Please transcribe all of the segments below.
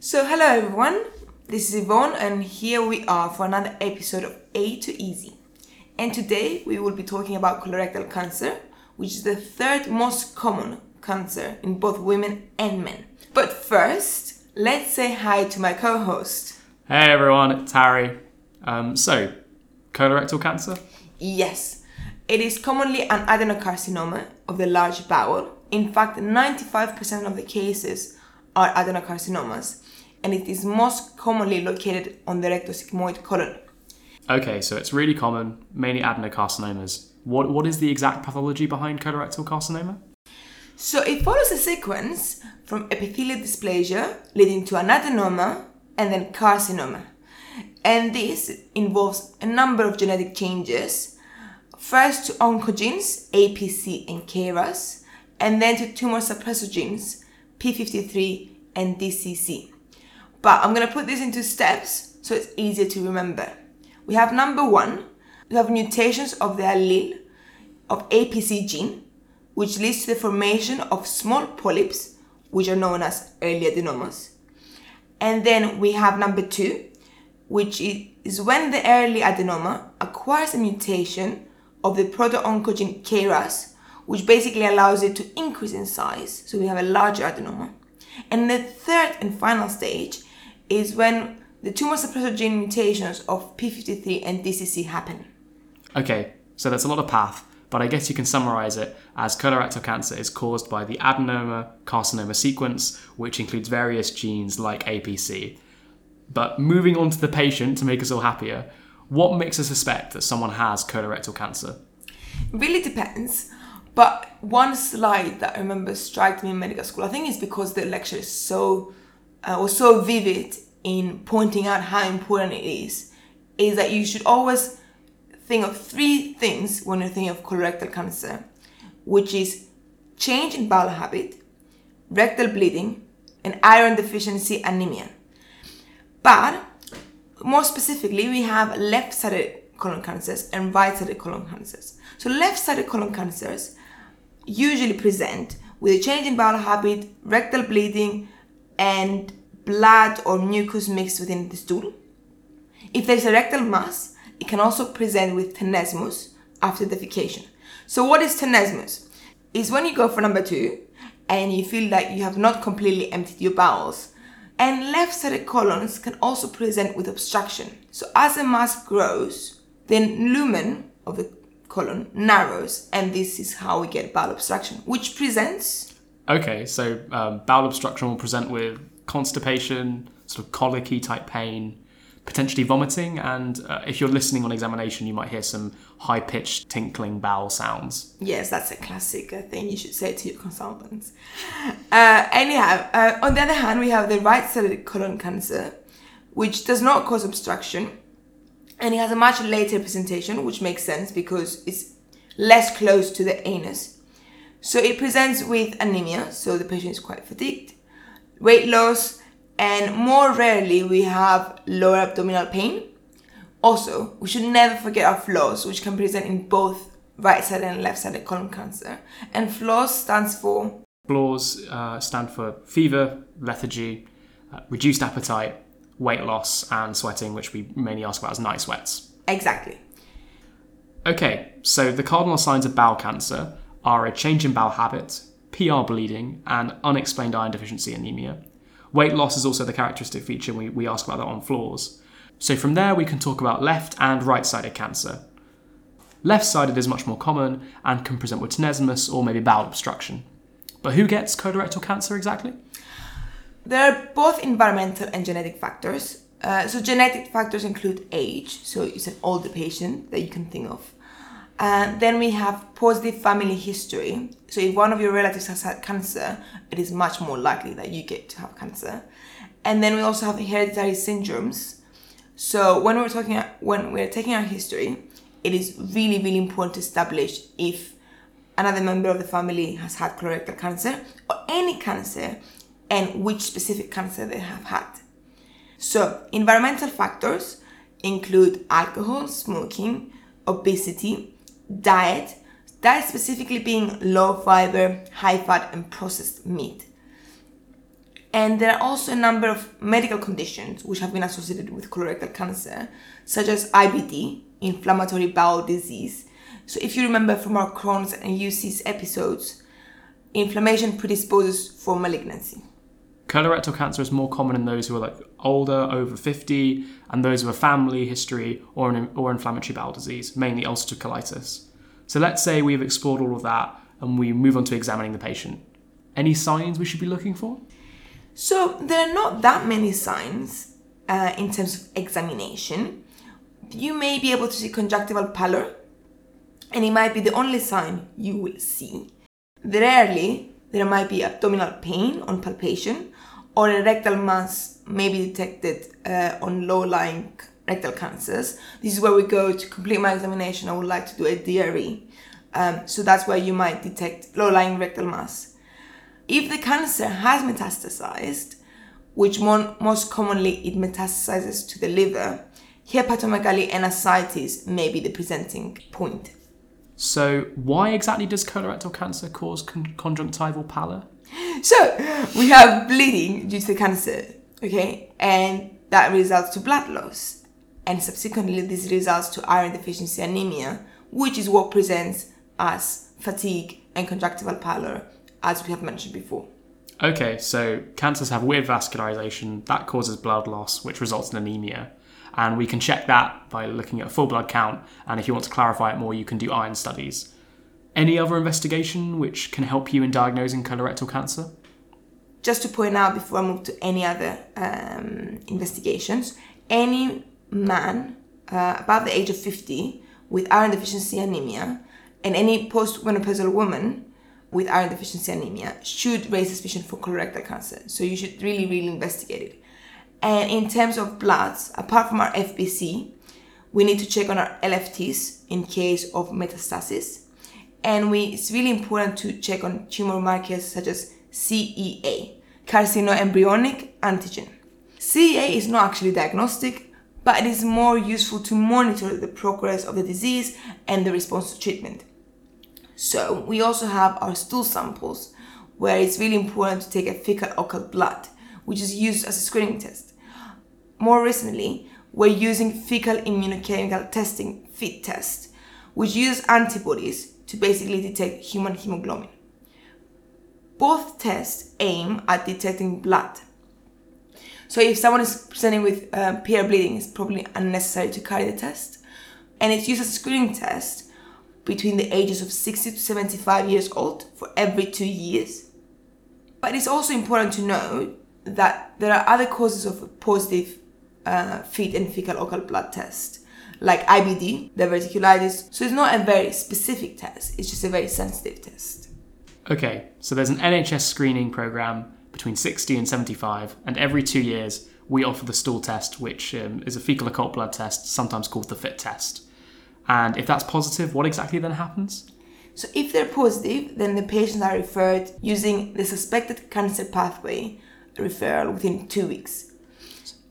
So, hello everyone, this is Yvonne, and here we are for another episode of A to Easy. And today we will be talking about colorectal cancer, which is the third most common cancer in both women and men. But first, let's say hi to my co host. Hey everyone, it's Harry. Um, so, colorectal cancer? Yes, it is commonly an adenocarcinoma of the large bowel. In fact, 95% of the cases are adenocarcinomas, and it is most commonly located on the rectosigmoid colon. Okay, so it's really common, mainly adenocarcinomas. What, what is the exact pathology behind colorectal carcinoma? So it follows a sequence from epithelial dysplasia leading to an adenoma and then carcinoma. And this involves a number of genetic changes. First to oncogenes, APC and KRAS, and then to tumor suppressor genes, P53 and DCC. But I'm going to put this into steps so it's easier to remember. We have number one, we have mutations of the allele of APC gene, which leads to the formation of small polyps, which are known as early adenomas. And then we have number two, which is when the early adenoma acquires a mutation of the proto-oncogene KRAS, which basically allows it to increase in size. So we have a larger adenoma. And the third and final stage is when the tumor suppressor gene mutations of P53 and DCC happen. Okay, so that's a lot of path, but I guess you can summarize it as colorectal cancer is caused by the adenoma carcinoma sequence, which includes various genes like APC. But moving on to the patient to make us all happier, what makes us suspect that someone has colorectal cancer? Really depends. But one slide that I remember struck me in medical school, I think it's because the lecture is so uh, was so vivid in pointing out how important it is, is that you should always think of three things when you're thinking of colorectal cancer, which is change in bowel habit, rectal bleeding, and iron deficiency anemia. But more specifically, we have left-sided colon cancers and right-sided colon cancers. So left-sided colon cancers usually present with a change in bowel habit, rectal bleeding, and blood or mucus mixed within the stool. If there's a rectal mass, it can also present with tenesmus after defecation. So, what is tenesmus? Is when you go for number two and you feel like you have not completely emptied your bowels. And left sided colons can also present with obstruction. So, as the mass grows, then lumen of the colon narrows, and this is how we get bowel obstruction, which presents. Okay, so um, bowel obstruction will present with constipation, sort of colicky type pain, potentially vomiting, and uh, if you're listening on examination, you might hear some high pitched tinkling bowel sounds. Yes, that's a classic uh, thing you should say to your consultants. Uh, anyhow, uh, on the other hand, we have the right sided colon cancer, which does not cause obstruction and it has a much later presentation, which makes sense because it's less close to the anus. So it presents with anemia, so the patient is quite fatigued, weight loss, and more rarely we have lower abdominal pain. Also, we should never forget our flaws, which can present in both right sided and left sided colon cancer. And flaws stands for? Flaws uh, stand for fever, lethargy, uh, reduced appetite, weight loss, and sweating, which we mainly ask about as night sweats. Exactly. Okay, so the cardinal signs of bowel cancer are a change in bowel habit, PR bleeding, and unexplained iron deficiency anemia. Weight loss is also the characteristic feature, we, we ask about that on flaws. So from there, we can talk about left and right sided cancer. Left sided is much more common and can present with tenesmus or maybe bowel obstruction. But who gets colorectal cancer exactly? There are both environmental and genetic factors. Uh, so genetic factors include age, so it's an older patient that you can think of. And then we have positive family history. So if one of your relatives has had cancer, it is much more likely that you get to have cancer. And then we also have hereditary syndromes. So when we're talking when we're taking our history, it is really really important to establish if another member of the family has had colorectal cancer or any cancer and which specific cancer they have had. So, environmental factors include alcohol, smoking, obesity, diet, diet specifically being low fiber, high fat, and processed meat. And there are also a number of medical conditions which have been associated with colorectal cancer, such as IBD, inflammatory bowel disease. So, if you remember from our Crohn's and UC's episodes, inflammation predisposes for malignancy. Colorectal cancer is more common in those who are like older, over 50, and those with a family history or an or inflammatory bowel disease, mainly ulcerative colitis. So let's say we've explored all of that and we move on to examining the patient. Any signs we should be looking for? So there are not that many signs uh, in terms of examination. You may be able to see conjunctival pallor, and it might be the only sign you will see. Rarely, there might be abdominal pain on palpation, or a rectal mass may be detected uh, on low-lying rectal cancers. This is where we go to complete my examination. I would like to do a DRE. Um, so that's where you might detect low-lying rectal mass. If the cancer has metastasized, which mon- most commonly it metastasizes to the liver, hepatomegaly and ascites may be the presenting point. So, why exactly does colorectal cancer cause con- conjunctival pallor? So, we have bleeding due to cancer, okay, and that results to blood loss, and subsequently this results to iron deficiency anemia, which is what presents as fatigue and conjunctival pallor, as we have mentioned before. Okay, so cancers have weird vascularization that causes blood loss, which results in anemia. And we can check that by looking at a full blood count. And if you want to clarify it more, you can do iron studies. Any other investigation which can help you in diagnosing colorectal cancer? Just to point out before I move to any other um, investigations, any man uh, above the age of 50 with iron deficiency anemia and any postmenopausal woman with iron deficiency anemia should raise suspicion for colorectal cancer. So you should really, really investigate it. And in terms of bloods, apart from our FBC, we need to check on our LFTs in case of metastasis. And we, it's really important to check on tumor markers such as CEA, carcinoembryonic antigen. CEA is not actually diagnostic, but it is more useful to monitor the progress of the disease and the response to treatment. So we also have our stool samples, where it's really important to take a fecal occult blood, which is used as a screening test. More recently, we're using fecal immunochemical testing, FIT test, which uses antibodies to basically detect human hemoglobin. Both tests aim at detecting blood. So if someone is presenting with uh, bleeding, it's probably unnecessary to carry the test. And it's used as a screening test between the ages of 60 to 75 years old for every two years. But it's also important to know that there are other causes of positive uh, FIT and fecal occult blood test, like IBD, diverticulitis. So it's not a very specific test, it's just a very sensitive test. Okay, so there's an NHS screening program between 60 and 75, and every two years we offer the stool test, which um, is a fecal occult blood test, sometimes called the FIT test. And if that's positive, what exactly then happens? So if they're positive, then the patients are referred using the suspected cancer pathway referral within two weeks.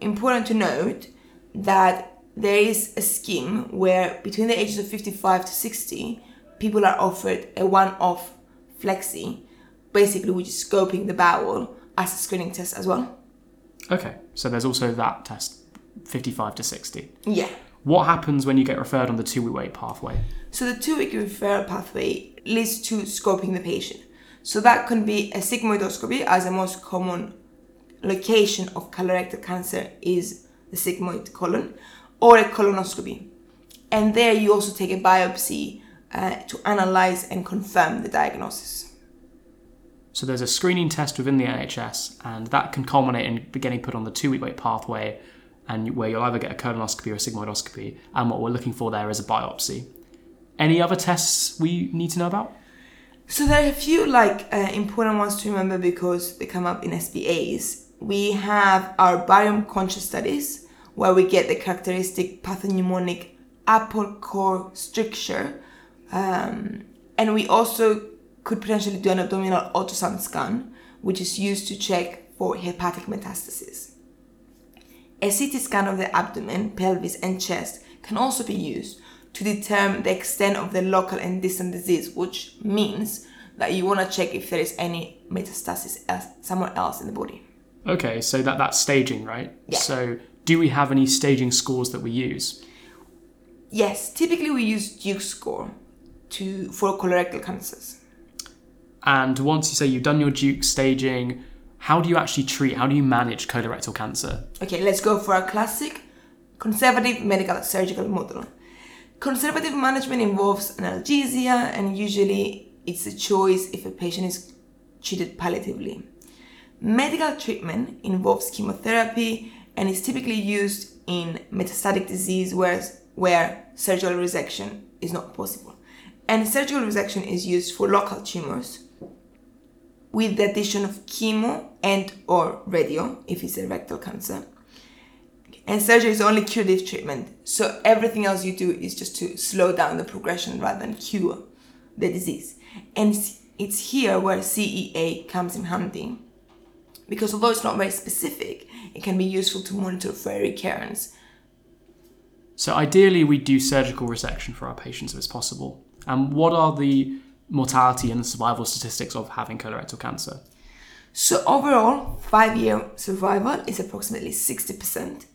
Important to note that there is a scheme where between the ages of 55 to 60, people are offered a one-off flexi, basically which is scoping the bowel as a screening test as well. Okay, so there's also that test, 55 to 60. Yeah. What happens when you get referred on the two week wait pathway? So the two-week referral pathway leads to scoping the patient. So that can be a sigmoidoscopy as the most common location of colorectal cancer is the sigmoid colon, or a colonoscopy. And there you also take a biopsy uh, to analyze and confirm the diagnosis. So there's a screening test within the NHS, and that can culminate in getting put on the two week wait pathway, and where you'll either get a colonoscopy or a sigmoidoscopy. And what we're looking for there is a biopsy. Any other tests we need to know about? So there are a few like uh, important ones to remember because they come up in SBAs. We have our barium contrast studies where we get the characteristic pathognomonic apple core stricture, um, and we also could potentially do an abdominal ultrasound scan, which is used to check for hepatic metastasis. A CT scan of the abdomen, pelvis, and chest can also be used to determine the extent of the local and distant disease, which means that you want to check if there is any metastasis somewhere else in the body. Okay, so that that's staging, right? Yeah. So do we have any staging scores that we use? Yes, typically we use Duke score to for colorectal cancers. And once you say you've done your Duke staging, how do you actually treat, how do you manage colorectal cancer? Okay, let's go for a classic conservative medical surgical model. Conservative management involves analgesia, and usually it's a choice if a patient is treated palliatively. Medical treatment involves chemotherapy and is typically used in metastatic disease where, where surgical resection is not possible. And surgical resection is used for local tumors with the addition of chemo and or radio if it's a rectal cancer. And surgery is only curative treatment. So everything else you do is just to slow down the progression rather than cure the disease. And it's here where CEA comes in handy. Because although it's not very specific, it can be useful to monitor for recurrence. So ideally we do surgical resection for our patients if it's possible. And what are the mortality and survival statistics of having colorectal cancer? So overall, five-year survival is approximately 60%.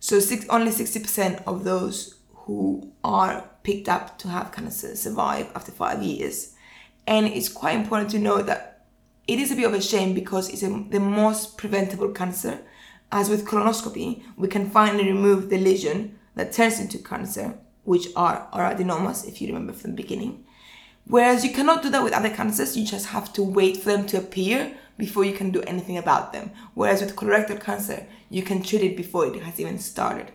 So six, only 60% of those who are picked up to have cancer survive after five years. And it's quite important to know that it is a bit of a shame because it's a, the most preventable cancer. As with colonoscopy, we can finally remove the lesion that turns into cancer, which are, are adenomas, if you remember from the beginning. Whereas you cannot do that with other cancers, you just have to wait for them to appear before you can do anything about them. Whereas with colorectal cancer, you can treat it before it has even started.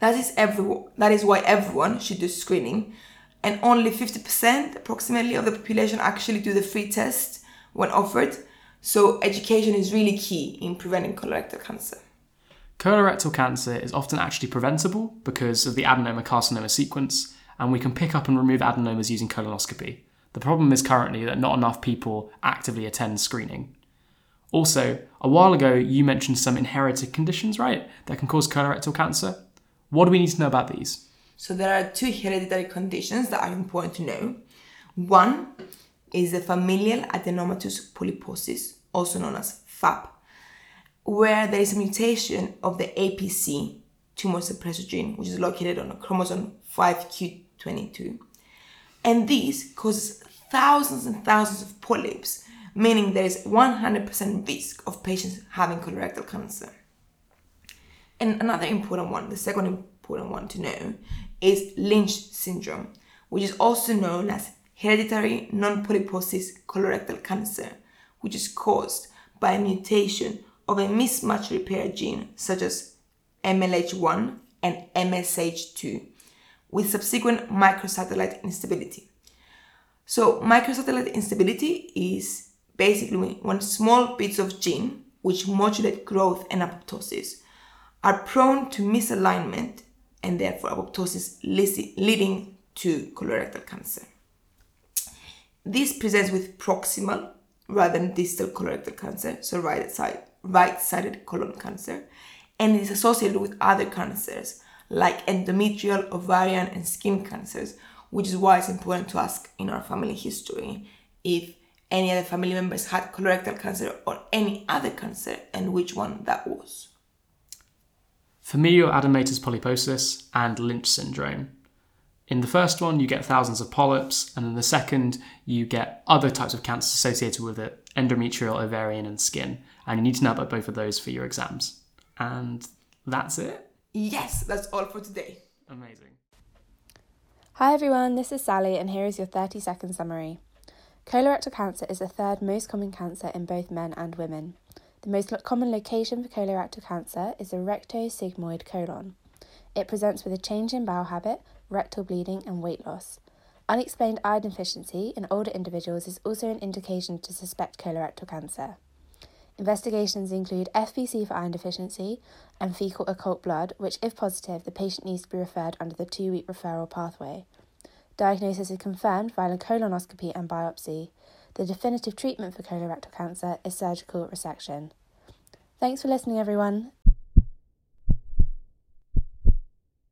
That is every, that is why everyone should do screening. And only 50% approximately of the population actually do the free test when offered. So education is really key in preventing colorectal cancer. Colorectal cancer is often actually preventable because of the adenoma carcinoma sequence, and we can pick up and remove adenomas using colonoscopy. The problem is currently that not enough people actively attend screening. Also, a while ago you mentioned some inherited conditions, right, that can cause colorectal cancer. What do we need to know about these? So there are two hereditary conditions that are important to know. One is the familial adenomatous polyposis, also known as FAP, where there is a mutation of the APC tumor suppressor gene, which is located on chromosome 5q22. And this causes thousands and thousands of polyps, meaning there is 100% risk of patients having colorectal cancer. And another important one, the second important one to know, is Lynch syndrome, which is also known as hereditary non-polyposis colorectal cancer, which is caused by a mutation of a mismatch repair gene such as MLH1 and MSH2 with subsequent microsatellite instability. So, microsatellite instability is basically when small bits of gene, which modulate growth and apoptosis, are prone to misalignment and therefore apoptosis leading to colorectal cancer. This presents with proximal rather than distal colorectal cancer, so right side right-sided colon cancer, and is associated with other cancers like endometrial, ovarian, and skin cancers, which is why it's important to ask in our family history if any other family members had colorectal cancer or any other cancer and which one that was. Familial adenomatous polyposis and Lynch syndrome. In the first one, you get thousands of polyps, and in the second, you get other types of cancers associated with it endometrial, ovarian, and skin. And you need to know about both of those for your exams. And that's it? Yes, that's all for today. Amazing. Hi everyone, this is Sally, and here is your 30 second summary. Colorectal cancer is the third most common cancer in both men and women. The most common location for colorectal cancer is the rectosigmoid colon. It presents with a change in bowel habit, rectal bleeding, and weight loss. Unexplained iron deficiency in older individuals is also an indication to suspect colorectal cancer. Investigations include FBC for iron deficiency and fecal occult blood, which, if positive, the patient needs to be referred under the two week referral pathway. Diagnosis is confirmed via colonoscopy and biopsy. The definitive treatment for colorectal cancer is surgical resection. Thanks for listening, everyone.